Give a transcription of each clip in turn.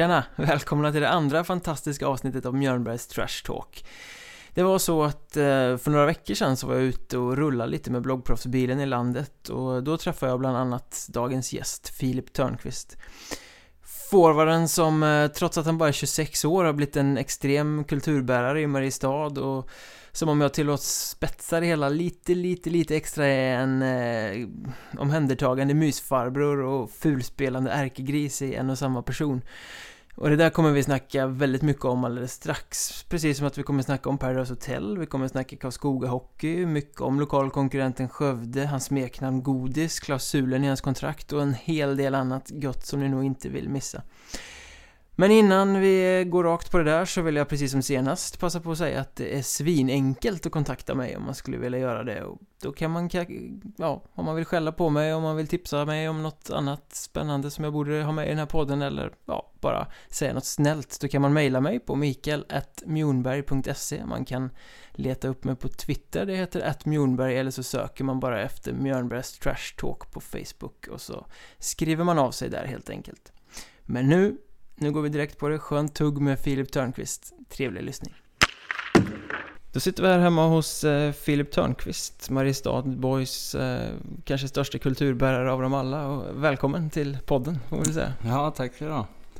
Tjena! Välkomna till det andra fantastiska avsnittet av Mjörnbergs Trash Talk. Det var så att eh, för några veckor sedan så var jag ute och rullade lite med bloggproffsbilen i landet och då träffade jag bland annat dagens gäst, Filip Törnqvist. Forwarden som eh, trots att han bara är 26 år har blivit en extrem kulturbärare i Mariestad och som om jag tillåts spetsa det hela lite, lite, lite extra är en eh, omhändertagande mysfarbror och fulspelande ärkegris i en och samma person. Och det där kommer vi snacka väldigt mycket om alldeles strax. Precis som att vi kommer snacka om Paradise Hotel, vi kommer snacka Karlskoga Hockey, mycket om lokalkonkurrenten Skövde, hans smeknamn Godis, klausulen i hans kontrakt och en hel del annat gott som ni nog inte vill missa. Men innan vi går rakt på det där så vill jag precis som senast passa på att säga att det är svinenkelt att kontakta mig om man skulle vilja göra det och då kan man, ja, om man vill skälla på mig, om man vill tipsa mig om något annat spännande som jag borde ha med i den här podden eller ja, bara säga något snällt, då kan man mejla mig på mikael.mjornberg.se Man kan leta upp mig på Twitter, det heter attmjornberg eller så söker man bara efter Mjörnbergs Trash Talk på Facebook och så skriver man av sig där helt enkelt. Men nu nu går vi direkt på det. Skönt tugg med Filip Törnqvist. Trevlig lyssning. Då sitter vi här hemma hos eh, Filip Törnqvist, Mariestad Boys eh, kanske största kulturbärare av dem alla. Och välkommen till podden, får väl säga. Ja, tack för det.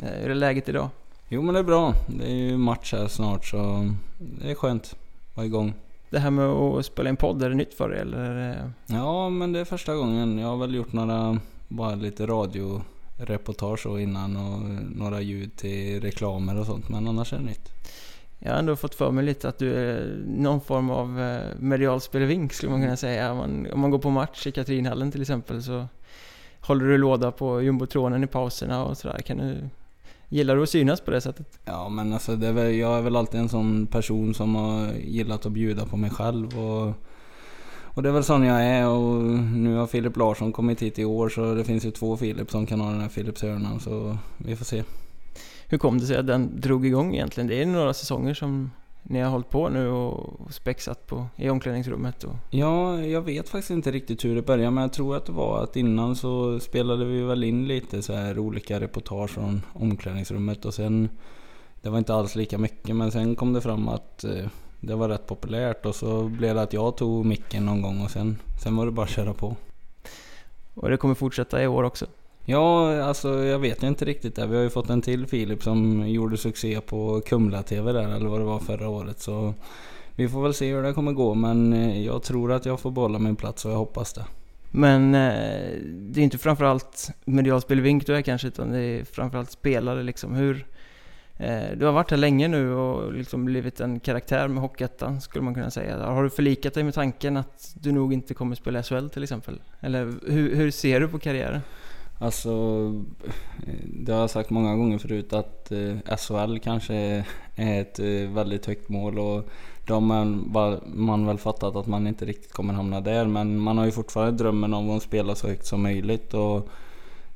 Eh, hur är läget idag? Jo, men det är bra. Det är ju match här snart, så det är skönt att vara igång. Det här med att spela in podd, är det nytt för dig eller? Ja, men det är första gången. Jag har väl gjort några, bara lite radio reportage och innan och några ljud till reklamer och sånt. Men annars är det nytt. Jag har ändå fått för mig lite att du är någon form av eh, medial spelevink skulle man kunna säga. Om man, om man går på match i Katrinhallen till exempel så håller du låda på jumbotronen i pauserna och sådär. Kan du, gillar du att synas på det sättet? Ja men alltså det är väl, jag är väl alltid en sån person som har gillat att bjuda på mig själv och och det är väl sån jag är och nu har Filip Larsson kommit hit i år så det finns ju två Filip som kan ha den här Philips-hörnan så vi får se. Hur kom det sig att den drog igång egentligen? Det är några säsonger som ni har hållit på nu och spexat på i omklädningsrummet? Och... Ja, jag vet faktiskt inte riktigt hur det började men jag tror att det var att innan så spelade vi väl in lite så här olika reportage från omklädningsrummet och sen det var inte alls lika mycket men sen kom det fram att eh, det var rätt populärt och så blev det att jag tog micken någon gång och sen, sen var det bara att köra på. Och det kommer fortsätta i år också? Ja, alltså jag vet inte riktigt det. Vi har ju fått en till Filip som gjorde succé på Kumla-TV där, eller vad det var förra året. Så vi får väl se hur det kommer gå, men eh, jag tror att jag får behålla min plats och jag hoppas det. Men eh, det är inte framförallt medialspelvink du är kanske, utan det är framförallt spelare liksom. Hur, Eh, du har varit här länge nu och liksom blivit en karaktär med Hockeyettan skulle man kunna säga. Har du förlikat dig med tanken att du nog inte kommer spela SHL till exempel? Eller hur, hur ser du på karriären? Alltså, det har jag sagt många gånger förut att eh, SHL kanske är ett eh, väldigt högt mål och då har man, man väl fattat att man inte riktigt kommer hamna där men man har ju fortfarande drömmen om att spela så högt som möjligt och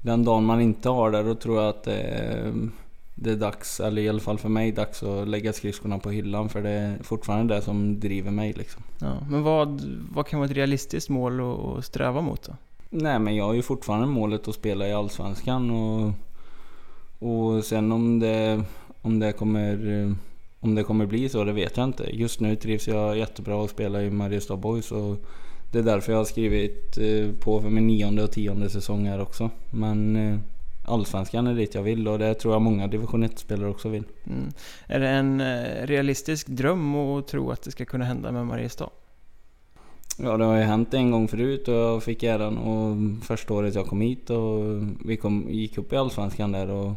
den dagen man inte har det då tror jag att det är det är dags, eller i alla fall för mig, dags att lägga skridskorna på hyllan för det är fortfarande det som driver mig liksom. Ja, men vad, vad kan vara ett realistiskt mål att sträva mot då? Nej men jag har ju fortfarande målet att spela i Allsvenskan och, och sen om det, om det kommer om det kommer bli så, det vet jag inte. Just nu trivs jag jättebra att spela i Mariestad Boys och det är därför jag har skrivit eh, på för min nionde och tionde säsong här också. Men eh, Allsvenskan är dit jag vill och det tror jag många division 1-spelare också vill. Mm. Är det en eh, realistisk dröm att tro att det ska kunna hända med Mariestad? Ja, det har ju hänt en gång förut och jag fick äran och första året jag kom hit och vi kom, gick upp i Allsvenskan där och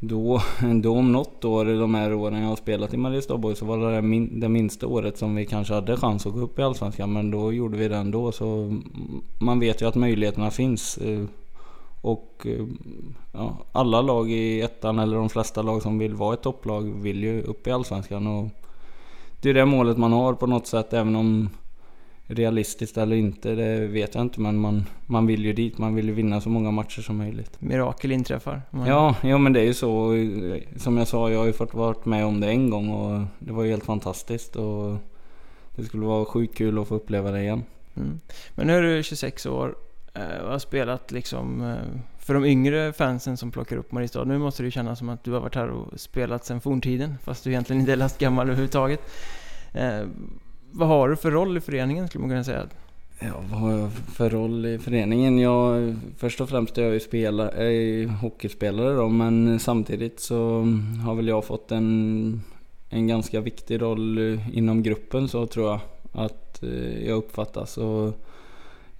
då, då om något år, de här åren jag har spelat i Mariestad Boys, så var det min, det minsta året som vi kanske hade chans att gå upp i Allsvenskan. Men då gjorde vi det ändå så man vet ju att möjligheterna finns. Och eh, ja, alla lag i ettan, eller de flesta lag som vill vara ett topplag, vill ju upp i Allsvenskan. Och det är det målet man har på något sätt, även om realistiskt eller inte, det vet jag inte. Men man, man vill ju dit, man vill ju vinna så många matcher som möjligt. Mirakel inträffar. Man... Ja, ja, men det är ju så. Som jag sa, jag har ju fått vara med om det en gång och det var ju helt fantastiskt. Och det skulle vara sjukt kul att få uppleva det igen. Mm. Men nu är du 26 år Eh, och har spelat liksom eh, för de yngre fansen som plockar upp Mariestad, nu måste det ju kännas som att du har varit här och spelat sedan forntiden, fast du egentligen inte är lastgammal överhuvudtaget. Eh, vad har du för roll i föreningen skulle man kunna säga? Ja, vad har jag för roll i föreningen? Jag, först och främst är jag ju spelare, är hockeyspelare då, men samtidigt så har väl jag fått en, en ganska viktig roll inom gruppen så tror jag att jag uppfattas. Och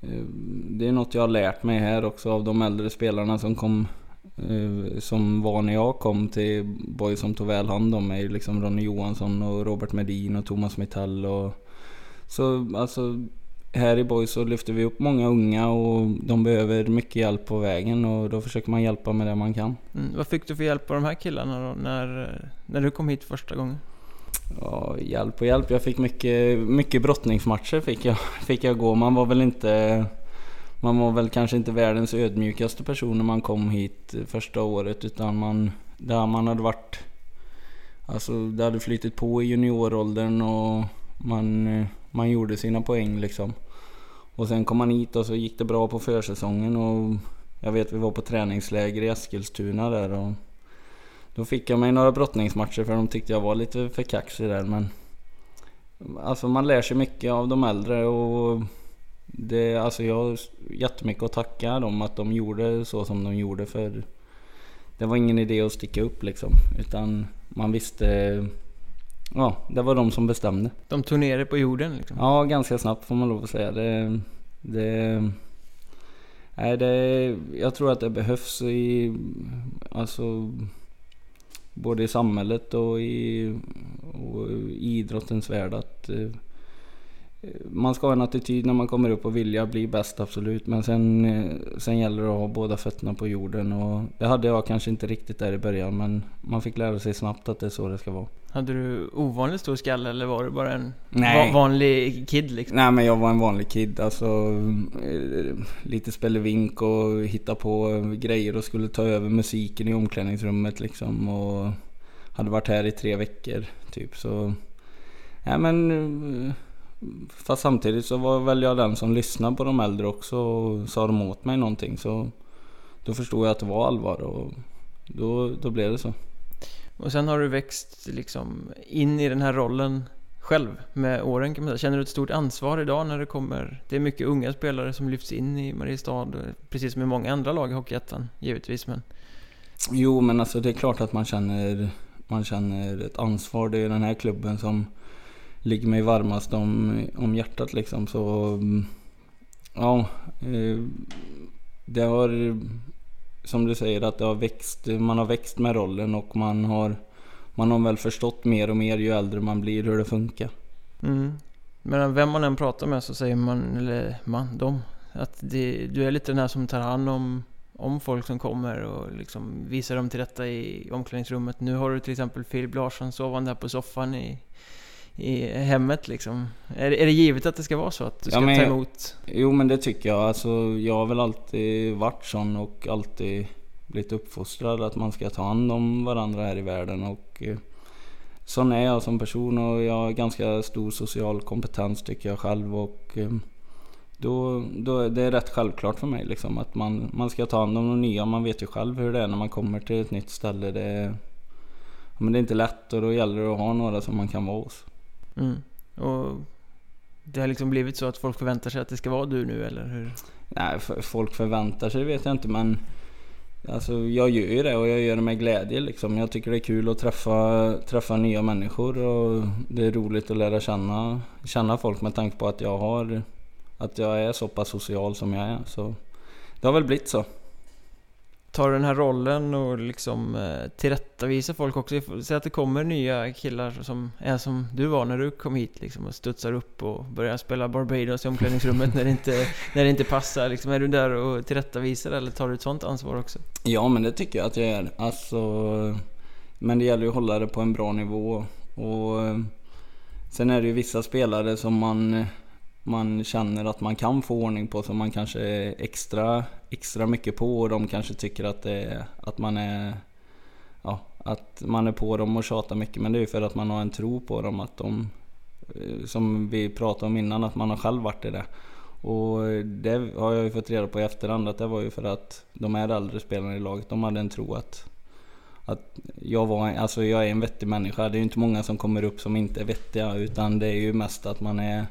Eh, det är något jag har lärt mig här också av de äldre spelarna som kom eh, som var när jag kom till Boys som tog väl hand om mig. Liksom Ronny Johansson och Robert Medin och Thomas Mitell och så alltså här i Boys så lyfter vi upp många unga och de behöver mycket hjälp på vägen och då försöker man hjälpa med det man kan. Mm, vad fick du för hjälp av de här killarna då när, när du kom hit första gången? Ja, hjälp och hjälp. Jag fick mycket, mycket brottningsmatcher fick jag, fick jag gå. Man var väl inte... Man var väl kanske inte världens ödmjukaste person när man kom hit första året utan man... Där man hade varit... Alltså det hade flyttit på i junioråldern och man, man gjorde sina poäng liksom. Och sen kom man hit och så gick det bra på försäsongen och jag vet vi var på träningsläger i Eskilstuna där och då fick jag mig några brottningsmatcher för de tyckte jag var lite för kaxig där men... Alltså man lär sig mycket av de äldre och... Det, alltså jag har jättemycket att tacka dem att de gjorde så som de gjorde för... Det var ingen idé att sticka upp liksom. Utan man visste... Ja, det var de som bestämde. De tog ner det på jorden liksom? Ja, ganska snabbt får man lov att säga. Det... det nej, det... Jag tror att det behövs i... Alltså både i samhället och i, och i idrottens värld att eh, man ska ha en attityd när man kommer upp och vilja bli bäst absolut men sen, eh, sen gäller det att ha båda fötterna på jorden och det hade jag kanske inte riktigt där i början men man fick lära sig snabbt att det är så det ska vara. Hade du ovanligt stor skalle eller var du bara en Nej. vanlig kid liksom? Nej men jag var en vanlig kid alltså eh, Lite spelevink och hitta på grejer och skulle ta över musiken i omklädningsrummet liksom och hade varit här i tre veckor typ så Nej men Fast samtidigt så var väl jag den som lyssnade på de äldre också och sa de åt mig någonting så Då förstod jag att det var allvar och då, då blev det så. Och sen har du växt liksom in i den här rollen själv med åren kan man säga. Känner du ett stort ansvar idag när det kommer Det är mycket unga spelare som lyfts in i Mariestad Precis som i många andra lag i Hockeyettan givetvis men Jo men alltså det är klart att man känner Man känner ett ansvar. Det är den här klubben som ligger mig varmast om, om hjärtat liksom. Så mm, ja, eh, det har som du säger att det har växt, man har växt med rollen och man har man har väl förstått mer och mer ju äldre man blir hur det funkar. Mm. Men vem man än pratar med så säger man, eller man, de, att det, du är lite den här som tar hand om, om folk som kommer och liksom visar dem till rätta i omklädningsrummet. Nu har du till exempel Filip Larsson sovande här på soffan i i hemmet liksom? Är, är det givet att det ska vara så? Att du ska ja, men, ta emot? Jo men det tycker jag. Alltså, jag har väl alltid varit sån och alltid blivit uppfostrad att man ska ta hand om varandra här i världen. Och, eh, sån är jag som person och jag har ganska stor social kompetens tycker jag själv. Och, eh, då, då, det är rätt självklart för mig liksom, att man, man ska ta hand om de nya. Man vet ju själv hur det är när man kommer till ett nytt ställe. Det, men det är inte lätt och då gäller det att ha några som man kan vara hos. Mm. Och det har liksom blivit så att folk förväntar sig att det ska vara du nu eller hur? Nej, folk förväntar sig vet jag inte men Alltså jag gör ju det och jag gör det med glädje liksom. Jag tycker det är kul att träffa, träffa nya människor och det är roligt att lära känna, känna folk med tanke på att jag har Att jag är så pass social som jag är. Så det har väl blivit så tar den här rollen och liksom eh, tillrättavisar folk också. Säg att det kommer nya killar som är som du var när du kom hit liksom och studsar upp och börjar spela Barbados i omklädningsrummet när det inte, när det inte passar. Liksom, är du där och tillrättavisar eller tar du ett sånt ansvar också? Ja men det tycker jag att jag är. Alltså, men det gäller ju att hålla det på en bra nivå. Och eh, Sen är det ju vissa spelare som man man känner att man kan få ordning på som man kanske är extra, extra mycket på och de kanske tycker att, det, att man är ja, att man är på dem och tjatar mycket men det är ju för att man har en tro på dem att de eh, som vi pratade om innan att man har själv varit i det Och det har jag ju fått reda på i efterhand att det var ju för att de här äldre spelarna i laget, de hade en tro att, att jag var, alltså jag är en vettig människa. Det är ju inte många som kommer upp som inte är vettiga utan det är ju mest att man är,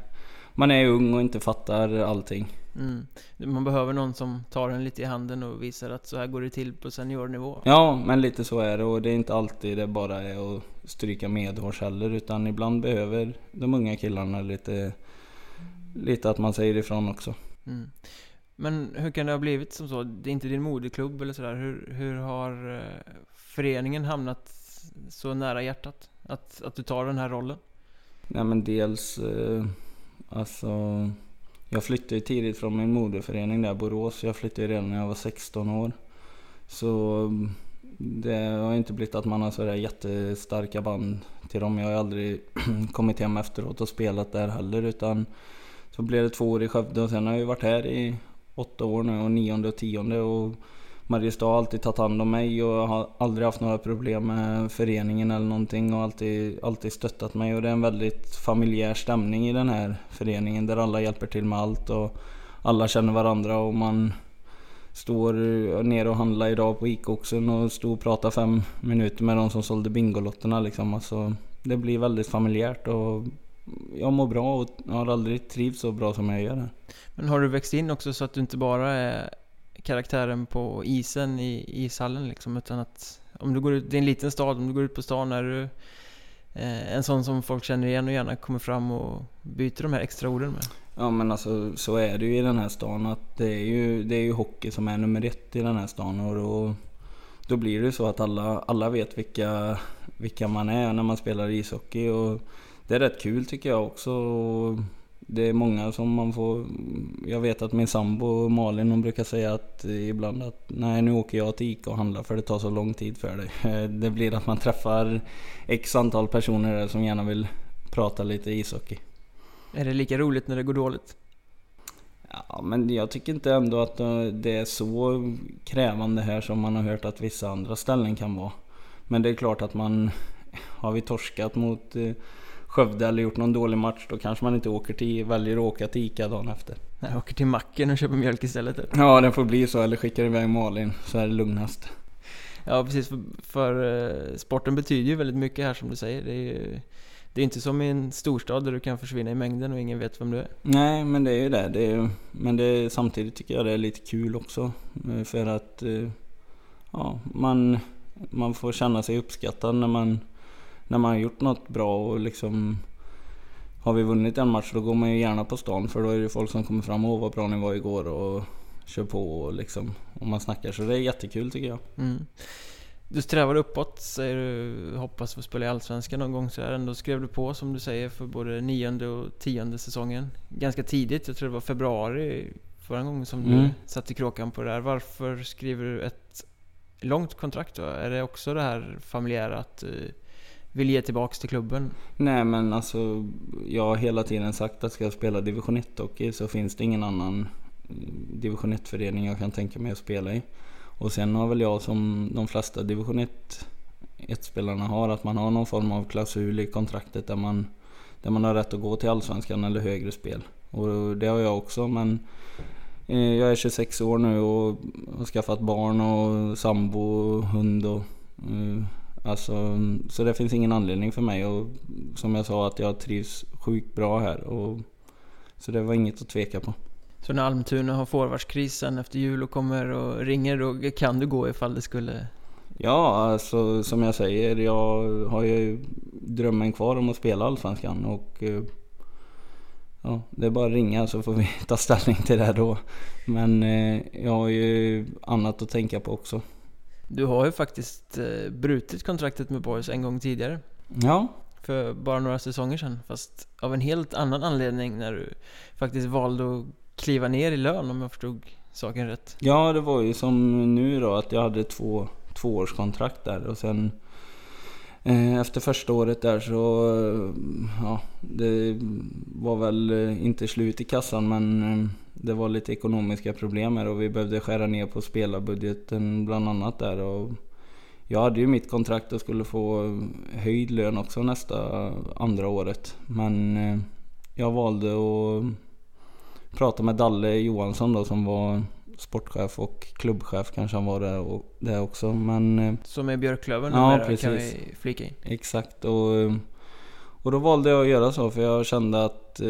man är ung och inte fattar allting. Mm. Man behöver någon som tar en lite i handen och visar att så här går det till på seniornivå. Ja, men lite så är det och det är inte alltid det bara är att stryka medhårs heller utan ibland behöver de unga killarna lite, lite att man säger ifrån också. Mm. Men hur kan det ha blivit som så? Det är inte din moderklubb eller sådär. Hur, hur har eh, föreningen hamnat så nära hjärtat? Att, att du tar den här rollen? Nej men dels, eh, alltså jag flyttade ju tidigt från min moderförening där, Borås. Jag flyttade redan när jag var 16 år. Så det har inte blivit att man har sådär jättestarka band till dem. Jag har aldrig kommit hem efteråt och spelat där heller utan så blev det två år i Skövde och sen har jag varit här i åtta år nu och nionde och tionde och Mariestad har alltid tagit hand om mig och har aldrig haft några problem med föreningen eller någonting och alltid, alltid stöttat mig och det är en väldigt familjär stämning i den här föreningen där alla hjälper till med allt och alla känner varandra och man står ner och handlar idag på Ikoxen och stod och pratade fem minuter med de som sålde Bingolotterna liksom. Alltså, det blir väldigt familjärt och jag mår bra och har aldrig trivts så bra som jag gör här. Men har du växt in också så att du inte bara är karaktären på isen i ishallen liksom, utan att om du går ut, det är en liten stad, om du går ut på stan är du eh, en sån som folk känner igen och gärna kommer fram och byter de här extra orden med. Ja men alltså så är det ju i den här stan att det är ju, det är ju hockey som är nummer ett i den här stan och då, då blir det så att alla, alla vet vilka, vilka man är när man spelar ishockey och det är rätt kul tycker jag också det är många som man får... Jag vet att min sambo Malin hon brukar säga att ibland att nej nu åker jag till Ica och handlar för det tar så lång tid för dig. Det blir att man träffar x antal personer där som gärna vill prata lite ishockey. Är det lika roligt när det går dåligt? Ja men jag tycker inte ändå att det är så krävande här som man har hört att vissa andra ställen kan vara. Men det är klart att man... Har vi torskat mot eh, Skövde eller gjort någon dålig match då kanske man inte åker till, väljer att åka till ICA dagen efter. Nej, åker till macken och köper mjölk istället. Typ. Ja, det får bli så. Eller skickar iväg Malin så är det lugnast. Ja, precis. För, för uh, sporten betyder ju väldigt mycket här som du säger. Det är ju det är inte som i en storstad där du kan försvinna i mängden och ingen vet vem du är. Nej, men det är ju det. det är, men det samtidigt tycker jag det är lite kul också. Eh, för att uh, ja, man, man får känna sig uppskattad när man när man har gjort något bra och liksom har vi vunnit en match då går man ju gärna på stan för då är det folk som kommer fram och vad bra ni var igår och kör på och liksom och man snackar så det är jättekul tycker jag. Mm. Du strävar uppåt säger du, hoppas få spela i Allsvenskan någon gång så här. Ändå skrev du på som du säger för både nionde och tionde säsongen. Ganska tidigt, jag tror det var februari förra gången som mm. du satte kråkan på det där. Varför skriver du ett långt kontrakt då? Är det också det här familjära att vill ge tillbaks till klubben? Nej men alltså jag har hela tiden sagt att ska jag spela division 1 hockey så finns det ingen annan eh, division 1 förening jag kan tänka mig att spela i. Och sen har väl jag som de flesta division 1 spelarna har att man har någon form av klausul i kontraktet där man, där man har rätt att gå till Allsvenskan eller högre spel. Och det har jag också men eh, jag är 26 år nu och har skaffat barn och sambo och hund och eh, Alltså, så det finns ingen anledning för mig och som jag sa att jag trivs sjukt bra här. Och, så det var inget att tveka på. Så när Almtuna har forwardskrisen efter jul och kommer och ringer då kan du gå ifall det skulle... Ja, alltså som jag säger, jag har ju drömmen kvar om att spela Allsvenskan och eh, ja, det är bara att ringa så får vi ta ställning till det då. Men eh, jag har ju annat att tänka på också. Du har ju faktiskt eh, brutit kontraktet med Boys en gång tidigare. Ja. För bara några säsonger sedan. Fast av en helt annan anledning när du faktiskt valde att kliva ner i lön om jag förstod saken rätt. Ja, det var ju som nu då att jag hade två tvåårskontrakt där och sen eh, efter första året där så, eh, ja, det var väl inte slut i kassan men det var lite ekonomiska problem här och vi behövde skära ner på spelarbudgeten bland annat där. Och jag hade ju mitt kontrakt och skulle få höjd lön också nästa andra året. Men eh, jag valde att pratade med Dalle Johansson då som var sportchef och klubbchef kanske han var där, och, där också. Men, eh, Som är Björklöven Ja, numera, precis. kan vi flika in. Exakt och, och då valde jag att göra så för jag kände att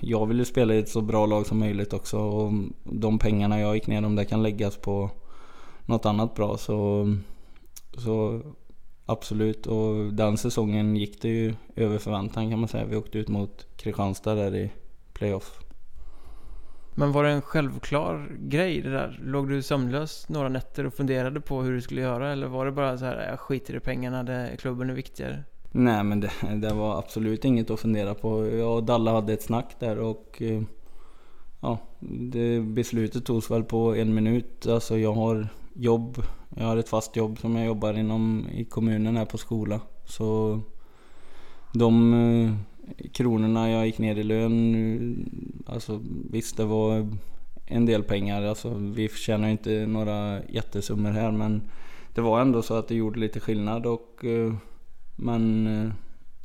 jag vill ju spela i ett så bra lag som möjligt också och de pengarna jag gick ner om det kan läggas på något annat bra så, så absolut och den säsongen gick det ju över förväntan kan man säga. Vi åkte ut mot Kristianstad där i playoff. Men var det en självklar grej det där? Låg du sömnlös några nätter och funderade på hur du skulle göra? Eller var det bara så här, jag skiter i pengarna, det, klubben är viktigare? Nej men det, det var absolut inget att fundera på. Jag och Dalla hade ett snack där och eh, ja, det, beslutet togs väl på en minut. Alltså jag har jobb, jag har ett fast jobb som jag jobbar inom i kommunen här på skola. Så de eh, kronorna jag gick ner i lön, alltså visst det var en del pengar. Alltså vi tjänar ju inte några jättesummor här men det var ändå så att det gjorde lite skillnad och eh, men eh,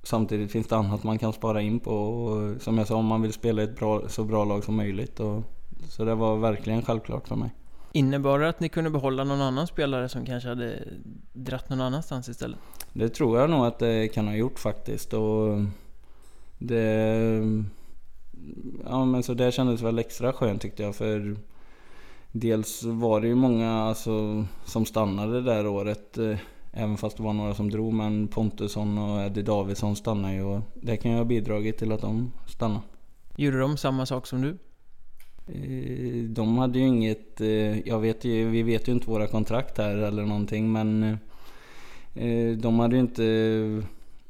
samtidigt finns det annat man kan spara in på. Och som jag sa, om man vill spela i ett bra, så bra lag som möjligt. Och, så det var verkligen självklart för mig. Innebar det att ni kunde behålla någon annan spelare som kanske hade dratt någon annanstans istället? Det tror jag nog att det kan ha gjort faktiskt. Och det, ja, men så det kändes väl extra skönt tyckte jag. För dels var det ju många alltså, som stannade det där året. Även fast det var några som drog. Men Pontusson och Eddie Davidsson stannade ju. Och det kan ju ha bidragit till att de stannade. Gjorde de samma sak som du? Eh, De hade ju inget, eh, jag vet ju, vi vet ju inte våra kontrakt här eller någonting men eh, de hade ju inte,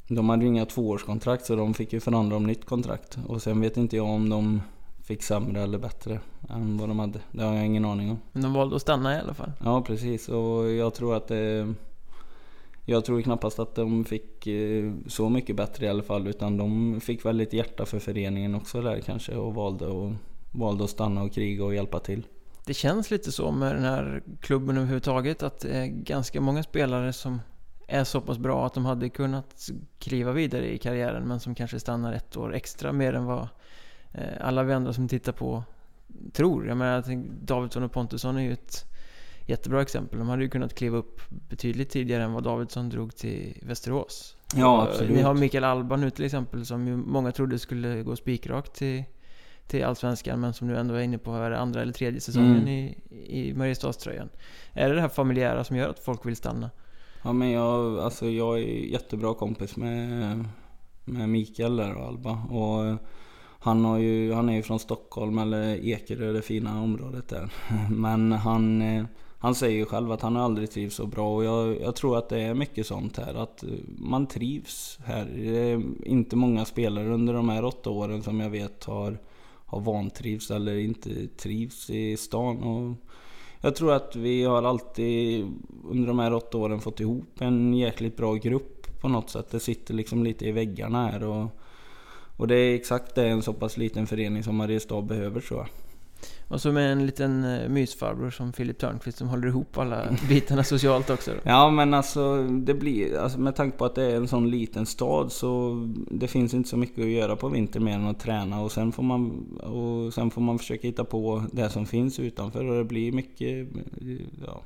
de hade ju inga tvåårskontrakt så de fick ju förhandla om nytt kontrakt. Och sen vet inte jag om de fick sämre eller bättre än vad de hade. Det har jag ingen aning om. Men de valde att stanna i alla fall. Ja precis och jag tror att det, jag tror knappast att de fick eh, så mycket bättre i alla fall utan de fick väl lite hjärta för föreningen också där kanske och valde, och, valde att stanna och kriga och hjälpa till. Det känns lite så med den här klubben överhuvudtaget att det är ganska många spelare som är så pass bra att de hade kunnat kliva vidare i karriären men som kanske stannar ett år extra mer än vad eh, alla vi andra som tittar på tror. Jag menar, jag Davidsson och Pontusson är ju ett jättebra exempel. De hade ju kunnat kliva upp betydligt tidigare än vad Davidsson drog till Västerås. Ja, absolut. Ni har Mikael Alba nu till exempel som ju många trodde skulle gå spikrakt till, till Allsvenskan men som nu ändå är inne på är andra eller tredje säsongen Mm. i, i Mariestadströjan. Är det det här familjära som gör att folk vill stanna? Ja men jag, alltså jag är jättebra kompis med, med Mikael där och Alba. Och han, har ju, han är ju från Stockholm eller Ekerö, det fina området där. Men han, eh, han säger ju själv att han har aldrig trivs så bra och jag, jag tror att det är mycket sånt här. Att eh, man trivs här. Det är inte många spelare under de här åtta åren som jag vet har, har vantrivs eller inte trivs i stan. Och jag tror att vi har alltid under de här åtta åren fått ihop en jäkligt bra grupp på något sätt. Det sitter liksom lite i väggarna här. Och, och det är exakt det en så pass liten förening som Mariestad behöver tror jag. Och så med en liten eh, mysfarbror som Filip Törnqvist som håller ihop alla bitarna socialt också. Då. Ja men alltså, det blir, alltså med tanke på att det är en sån liten stad så det finns inte så mycket att göra på vintern mer än att träna och sen får man, och sen får man försöka hitta på det som finns utanför och det blir mycket, ja,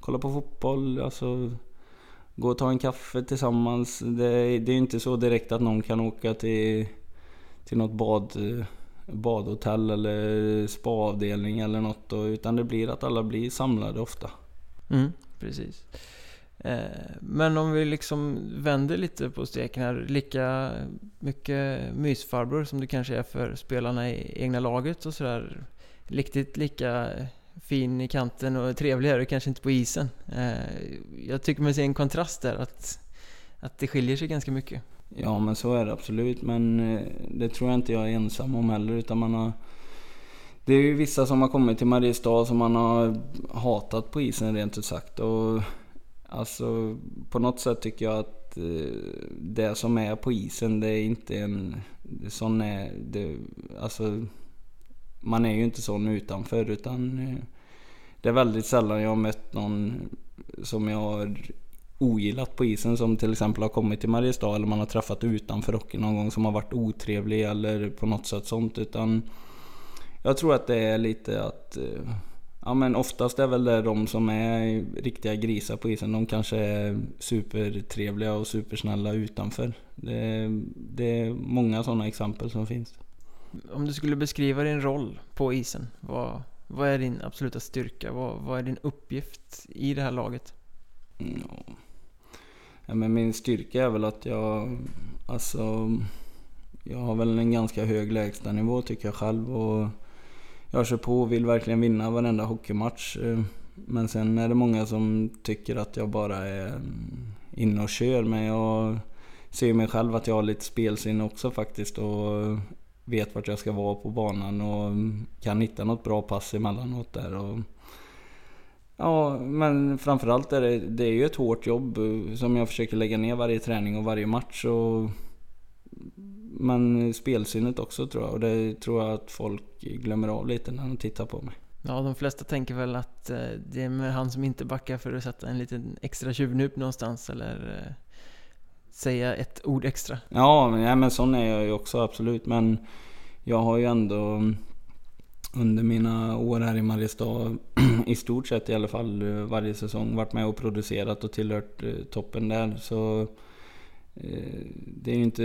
kolla på fotboll, alltså gå och ta en kaffe tillsammans. Det, det är inte så direkt att någon kan åka till, till något bad, eh, badhotell eller spaavdelning eller något då, utan det blir att alla blir samlade ofta. Mm, precis. Eh, men om vi liksom vänder lite på steken här. Lika mycket mysfarbror som du kanske är för spelarna i egna laget och sådär. Riktigt lika fin i kanten och trevlig är du kanske inte på isen. Eh, jag tycker man ser en kontrast där att, att det skiljer sig ganska mycket. Ja men så är det absolut. Men eh, det tror jag inte jag är ensam om heller utan man har Det är ju vissa som har kommit till Mariestad som man har hatat på isen rent ut sagt. Och Alltså på något sätt tycker jag att eh, det som är på isen det är inte en sån är det, Alltså Man är ju inte sån utanför utan eh, Det är väldigt sällan jag har mött någon som jag har ogillat på isen som till exempel har kommit till Mariestad eller man har träffat utanför hockeyn någon gång som har varit otrevlig eller på något sätt sånt utan jag tror att det är lite att eh, Ja men oftast är väl det de som är riktiga grisar på isen. De kanske är supertrevliga och supersnälla utanför. Det, det är många sådana exempel som finns. Om du skulle beskriva din roll på isen, vad, vad är din absoluta styrka? Vad, vad är din uppgift i det här laget? Mm, men min styrka är väl att jag, alltså, jag har väl en ganska hög lägstanivå tycker jag själv. Och jag kör på och vill verkligen vinna varenda hockeymatch. Eh, men sen är det många som tycker att jag bara är inne och kör. Men jag ser mig själv att jag har lite spelsinne också faktiskt. Och vet vart jag ska vara på banan och kan hitta något bra pass emellanåt där. Och ja, men framförallt är det, det är ju ett hårt jobb eh, som jag försöker lägga ner varje träning och varje match. Och men spelsinnet också tror jag. Och det tror jag att folk glömmer av lite när de tittar på mig. Ja, de flesta tänker väl att eh, det är med han som inte backar för att sätta en liten extra tjuvnyp någonstans eller eh, säga ett ord extra. Ja, men, ja, men sån är jag ju också absolut. Men jag har ju ändå under mina år här i Mariestad, i stort sett i alla fall eh, varje säsong, varit med och producerat och tillhört eh, toppen där. Så eh, det är ju inte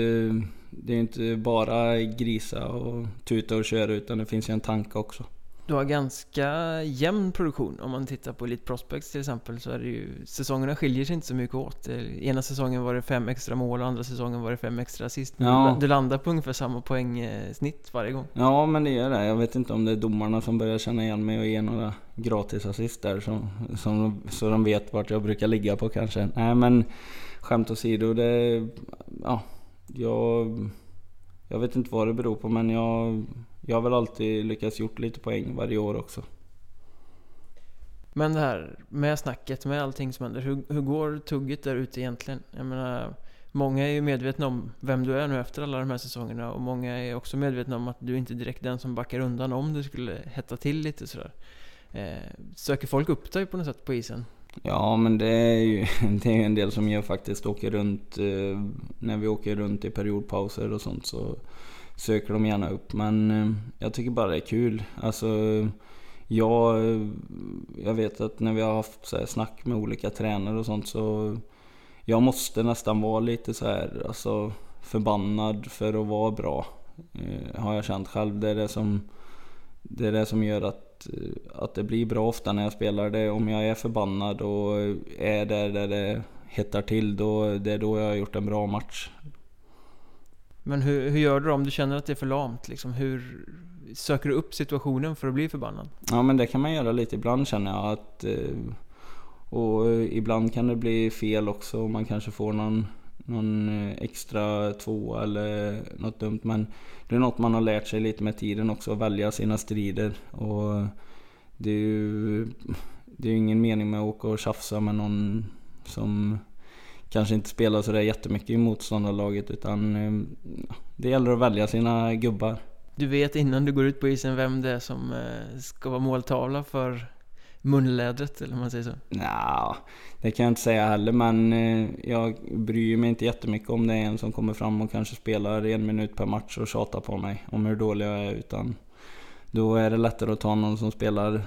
det är inte bara grisa och tuta och köra utan det finns ju en tanke också. Du har ganska jämn produktion. Om man tittar på Elite Prospects till exempel så är det ju Säsongerna skiljer sig inte så mycket åt. Ena säsongen var det fem extra mål och andra säsongen var det fem extra assist. Ja. Du landar på ungefär samma poängsnitt varje gång. Ja men det gör det. Jag vet inte om det är domarna som börjar känna igen mig och ge några gratis assist där som, som, så de vet vart jag brukar ligga på kanske. Nej men skämt åsido, det... Ja jag, jag vet inte vad det beror på men jag, jag har väl alltid lyckats gjort lite poäng varje år också. Men det här med snacket, med allting som händer. Hur, hur går tugget där ute egentligen? Jag menar, många är ju medvetna om vem du är nu efter alla de här säsongerna. Och många är också medvetna om att du inte är direkt den som backar undan om det skulle hetta till lite sådär. Eh, söker folk upp dig på något sätt på isen? Ja, men det är ju det är en del som jag faktiskt åker runt. Eh, när vi åker runt i periodpauser och sånt så söker de gärna upp. Men eh, jag tycker bara det är kul. Alltså, jag, eh, jag vet att när vi har haft så här snack med olika tränare och sånt så jag måste nästan vara lite så här, alltså förbannad för att vara bra. Eh, har jag känt själv. Det är det som, det är det som gör att att, det blir bra ofta när jag spelar. Det, om jag är förbannad och är där, där det hettar till, då, det är då jag har gjort en bra match. Men hur, hur gör du då om du känner att det är för lamt? Liksom, hur söker du upp situationen för att bli förbannad? Ja men det kan man göra lite. Ibland känner jag att... Eh, och eh, ibland kan det bli fel också. Man kanske får någon någon eh, extra två eller något dumt. Men det är något man har lärt sig lite med tiden också, att välja sina strider. Och det är ju det är ingen mening med att åka och tjafsa med någon som kanske inte spelar sådär jättemycket i motståndarlaget utan eh, det gäller att välja sina gubbar. Du vet innan du går ut på isen vem det är som eh, ska vara måltavla för munlädret eller om man säger så? Nja, det kan jag inte säga heller men eh, jag bryr mig inte jättemycket om det är en som kommer fram och kanske spelar en minut per match och tjatar på mig om hur dålig jag är utan då är det lättare att ta någon som spelar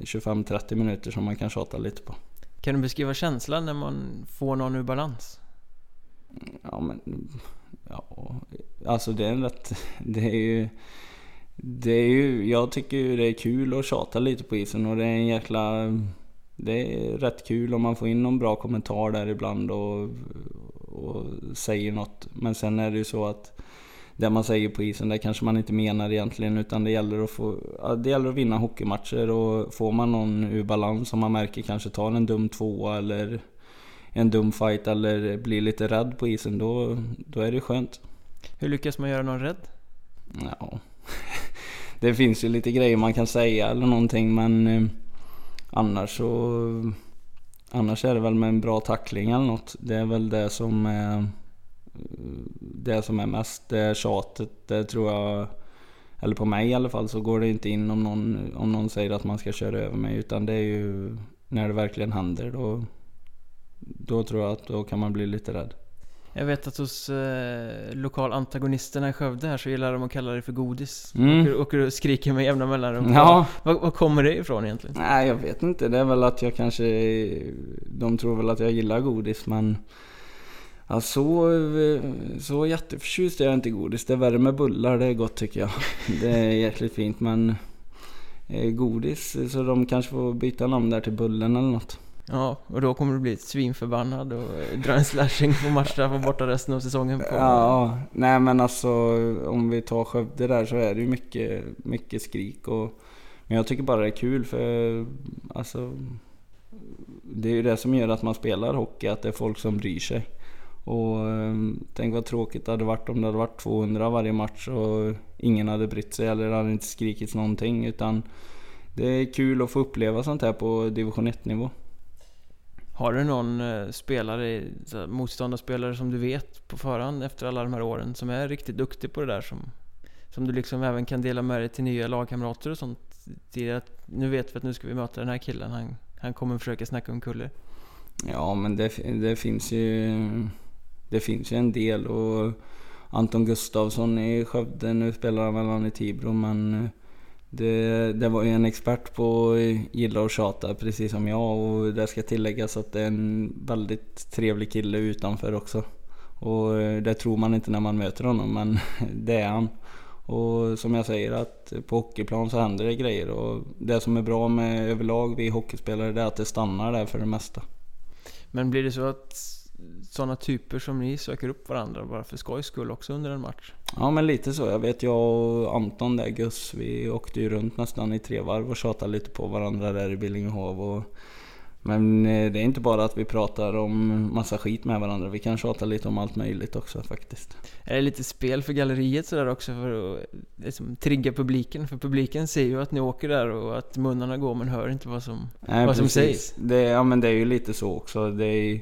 25-30 minuter som man kan tjata lite på. Kan du beskriva känslan när man får någon ur balans? Ja men... Ja, alltså det är rätt... Det är ju det är ju, jag tycker ju det är kul att tjata lite på isen och det är en jäkla... Det är rätt kul om man får in någon bra kommentar där ibland och, och säger något. Men sen är det ju så att det man säger på isen, det kanske man inte menar egentligen utan det gäller att, få, det gäller att vinna hockeymatcher och får man någon ur balans som man märker kanske tar en dum tvåa eller en dum fight eller blir lite rädd på isen, då, då är det skönt. Hur lyckas man göra någon rädd? Ja, det finns ju lite grejer man kan säga eller någonting men eh, annars så... Annars är det väl med en bra tackling eller något. Det är väl det som är... Det som är mest. Tjatet, det tror jag... Eller på mig i alla fall så går det inte in om någon, om någon säger att man ska köra över mig. Utan det är ju när det verkligen händer då... Då tror jag att då kan man bli lite rädd. Jag vet att hos eh, lokalantagonisterna i Skövde här så gillar de att kalla det för godis. Mm. Åker, åker och skriker med jämna mellanrum. Ja, Vad, vad kommer det ifrån egentligen? nej jag vet inte. Det är väl att jag kanske... De tror väl att jag gillar godis men... Ja, så, så jätteförtjust är jag inte i godis. Det är värre med bullar, det är gott tycker jag. Det är jäkligt fint men... eh, Godis, så de kanske får byta namn där till Bullen eller något. Ja, och då kommer du bli svinförbannad och eh, dra en slashing på matchstraff och borta resten av säsongen på... Ja, nej men alltså om vi tar Skövde där så är det ju mycket, mycket skrik och... Men jag tycker bara det är kul för alltså... Det är ju det som gör att man spelar hockey, att det är folk som bryr sig. Och eh, tänk vad tråkigt det hade varit om det hade varit 200 varje match och ingen hade brytt sig eller det hade inte skrikits någonting utan... Det är kul att få uppleva sånt här på division 1 nivå. Har du någon eh, spelare, motståndarspelare som du vet på förhand efter alla de här åren som är riktigt duktig på det där som, som du liksom även kan dela med dig till nya lagkamrater och sånt? Till att nu vet vi att nu ska vi möta den här killen, han, han kommer försöka snacka omkull er. Ja men det, det finns ju det finns ju en del och Anton Gustafsson i Skövde, nu spelar han väl han i Tibro men eh, det, det var ju en expert på att gilla och tjata precis som jag och det ska tilläggas att det är en väldigt trevlig kille utanför också. Och eh, det tror man inte när man möter honom men det är han. Och som jag säger att på hockeyplan så händer det grejer och det som är bra med överlag vi hockeyspelare det är att det stannar där för det mesta. Men blir det så att sådana typer som ni söker upp varandra bara för skojs skull också under en match? Ja men lite så. Jag vet jag och Anton där, Gus, vi åkte ju runt nästan i tre varv och tjatade lite på varandra där i Billingehov. Och, men eh, det är inte bara att vi pratar om massa skit med varandra. Vi kan tjata lite om allt möjligt också faktiskt. Är det lite spel för galleriet sådär också för att liksom, trigga publiken? För publiken ser ju att ni åker där och att munnarna går men hör inte vad som, Nej, vad som sägs. Det, ja men det är ju lite så också. Det är,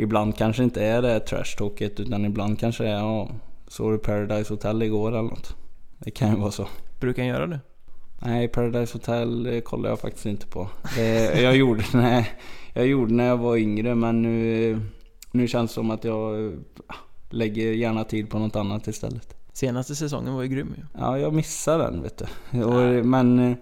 ibland kanske inte är det trash talket utan ibland kanske det är ja, såg du Paradise Hotel igår eller något? Det kan ju vara så. Brukar han göra det? Nej, Paradise Hotel eh, kollar jag faktiskt inte på. Det, jag, gjorde, nej, jag gjorde när jag var yngre men nu, nu känns det som att jag eh, lägger gärna tid på något annat istället. Senaste säsongen var ju grym ju. Ja, jag missar den vet du. Och, men eh,